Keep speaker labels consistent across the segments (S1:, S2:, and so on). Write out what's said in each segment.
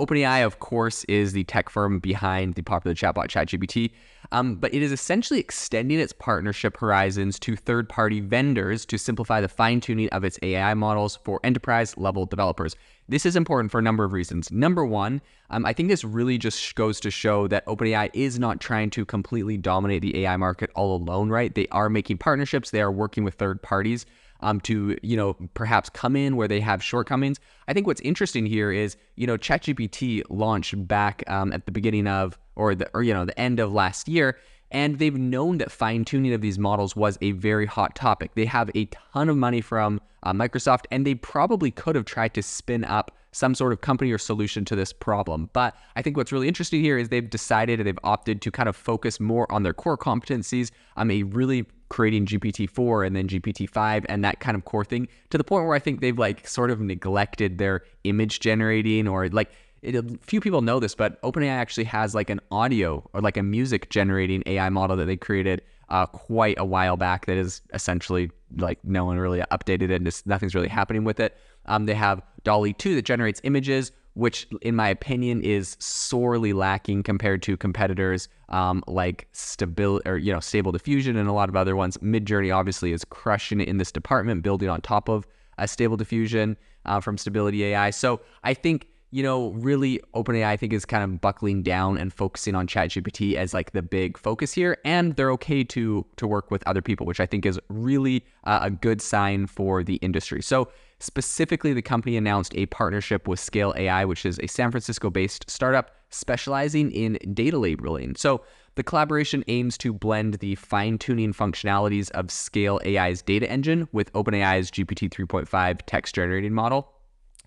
S1: OpenAI, of course, is the tech firm behind the popular chatbot ChatGPT, um, but it is essentially extending its partnership horizons to third party vendors to simplify the fine tuning of its AI models for enterprise level developers. This is important for a number of reasons. Number one, um, I think this really just goes to show that OpenAI is not trying to completely dominate the AI market all alone, right? They are making partnerships, they are working with third parties um, to you know perhaps come in where they have shortcomings. I think what's interesting here is you know ChatGPT launched back um, at the beginning of or the or you know the end of last year. And they've known that fine tuning of these models was a very hot topic. They have a ton of money from uh, Microsoft, and they probably could have tried to spin up some sort of company or solution to this problem. But I think what's really interesting here is they've decided and they've opted to kind of focus more on their core competencies. I'm a really creating GPT-4 and then GPT-5 and that kind of core thing to the point where I think they've like sort of neglected their image generating or like it, few people know this, but OpenAI actually has like an audio or like a music generating AI model that they created uh, quite a while back that is essentially like no one really updated it and just nothing's really happening with it. Um, they have DALL-E 2 that generates images which in my opinion is sorely lacking compared to competitors um, like stability or you know stable diffusion and a lot of other ones. Midjourney obviously is crushing it in this department building on top of a stable diffusion uh, from stability ai so i think you know really openai i think is kind of buckling down and focusing on chatgpt as like the big focus here and they're okay to to work with other people which i think is really uh, a good sign for the industry so Specifically, the company announced a partnership with Scale AI, which is a San Francisco based startup specializing in data labeling. So, the collaboration aims to blend the fine tuning functionalities of Scale AI's data engine with OpenAI's GPT 3.5 text generating model.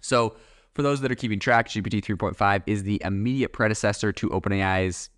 S1: So, for those that are keeping track, GPT 3.5 is the immediate predecessor to OpenAI's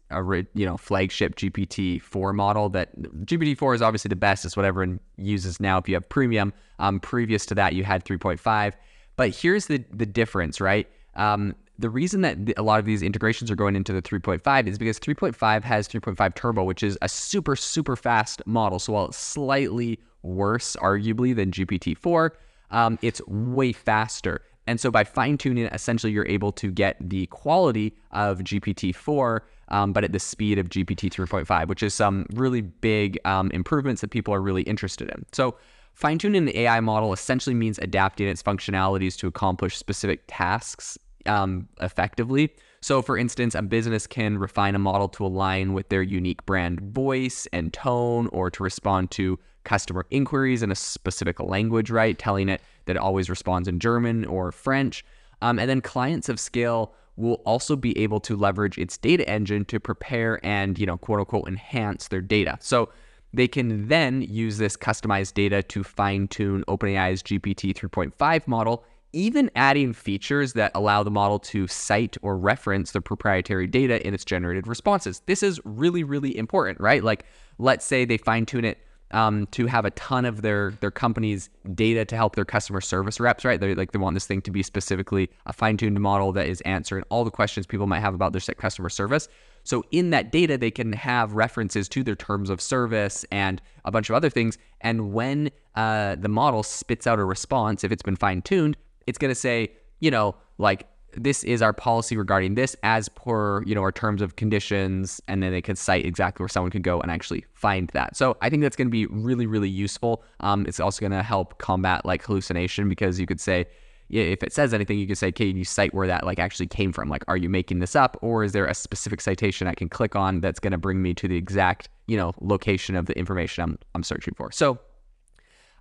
S1: you know flagship GPT-4 model. That GPT-4 is obviously the best. It's what everyone uses now. If you have premium, um, previous to that you had 3.5. But here's the the difference, right? Um, the reason that a lot of these integrations are going into the 3.5 is because 3.5 has 3.5 turbo, which is a super super fast model. So while it's slightly worse, arguably than GPT-4, um, it's way faster. And so by fine tuning, essentially you're able to get the quality of GPT-4 um, but at the speed of GPT 3.5, which is some really big um, improvements that people are really interested in. So, fine tuning the AI model essentially means adapting its functionalities to accomplish specific tasks um, effectively. So, for instance, a business can refine a model to align with their unique brand voice and tone, or to respond to customer inquiries in a specific language, right? Telling it that it always responds in German or French. Um, and then clients of scale will also be able to leverage its data engine to prepare and, you know, quote unquote, enhance their data. So they can then use this customized data to fine tune OpenAI's GPT 3.5 model, even adding features that allow the model to cite or reference the proprietary data in its generated responses. This is really, really important, right? Like, let's say they fine tune it um, to have a ton of their their company's data to help their customer service reps, right? They like they want this thing to be specifically a fine-tuned model that is answering all the questions people might have about their customer service. So in that data, they can have references to their terms of service and a bunch of other things. And when uh, the model spits out a response, if it's been fine-tuned, it's going to say, you know, like this is our policy regarding this as per you know our terms of conditions and then they could cite exactly where someone could go and actually find that. So i think that's going to be really really useful. Um, it's also going to help combat like hallucination because you could say if it says anything you could say can you cite where that like actually came from? Like are you making this up or is there a specific citation i can click on that's going to bring me to the exact you know location of the information i'm, I'm searching for? So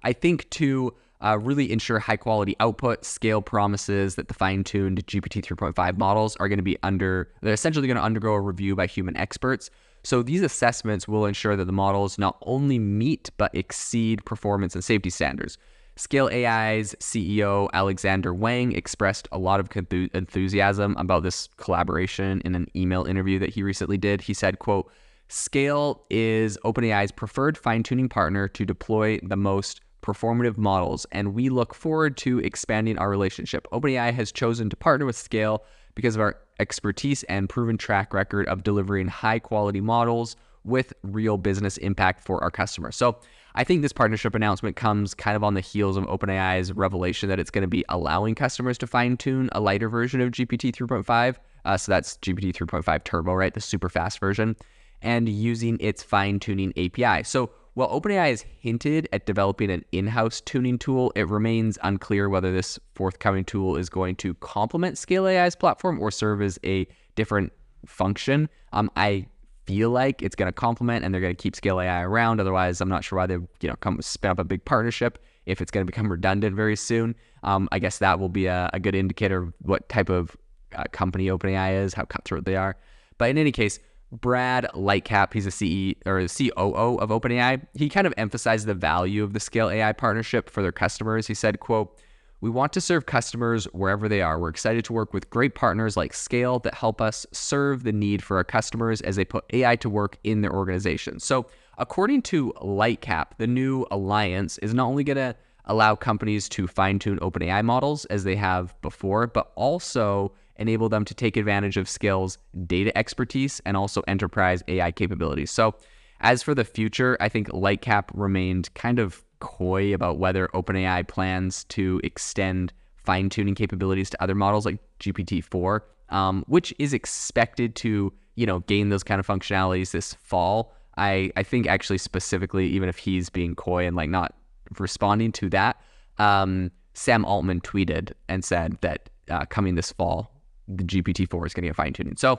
S1: i think to uh, really ensure high quality output, scale promises that the fine tuned GPT 3.5 models are going to be under, they're essentially going to undergo a review by human experts. So these assessments will ensure that the models not only meet but exceed performance and safety standards. Scale AI's CEO Alexandr Wang expressed a lot of enthusiasm about this collaboration in an email interview that he recently did. He said, quote, Scale is OpenAI's preferred fine-tuning partner to deploy the most performative models, and we look forward to expanding our relationship. OpenAI has chosen to partner with Scale because of our expertise and proven track record of delivering high quality models with real business impact for our customers. So I think this partnership announcement comes kind of on the heels of OpenAI's revelation that it's going to be allowing customers to fine tune a lighter version of GPT 3.5. Uh, so that's GPT 3.5 Turbo, right? The super fast version, and using its fine tuning API. So while OpenAI has hinted at developing an in house tuning tool, it remains unclear whether this forthcoming tool is going to complement Scale AI's platform or serve as a different function. Um, I feel like it's going to complement and they're going to keep Scale AI around. Otherwise, I'm not sure why they you know come spin up a big partnership if it's going to become redundant very soon. Um, I guess that will be a, a good indicator of what type of uh, company OpenAI is, how cutthroat they are. But in any case, Brad Lightcap, he's a CE or a COO of OpenAI. He kind of emphasized the value of the Scale AI partnership for their customers. He said, quote, we want to serve customers wherever they are. We're excited to work with great partners like Scale that help us serve the need for our customers as they put AI to work in their organization. So, according to Lightcap, the new alliance is not only going to allow companies to fine tune OpenAI models as they have before, but also enable them to take advantage of Scale's, data expertise and also enterprise AI capabilities. So, as for the future, I think Lightcap remained kind of coy about whether OpenAI plans to extend fine tuning capabilities to other models like GPT-4, um, which is expected to, you know, gain those kind of functionalities this fall. I, I think actually specifically, even if he's being coy and like not responding to that, um, Sam Altman tweeted and said that uh, coming this fall, the GPT-4 is going to get fine tuning. So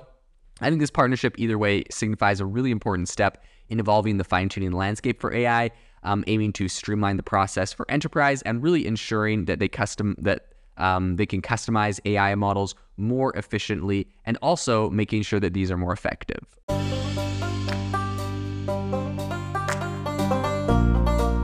S1: I think this partnership, either way, signifies a really important step in evolving the fine tuning landscape for AI, um, aiming to streamline the process for enterprise and really ensuring that they custom that um, they can customize AI models more efficiently, and also making sure that these are more effective.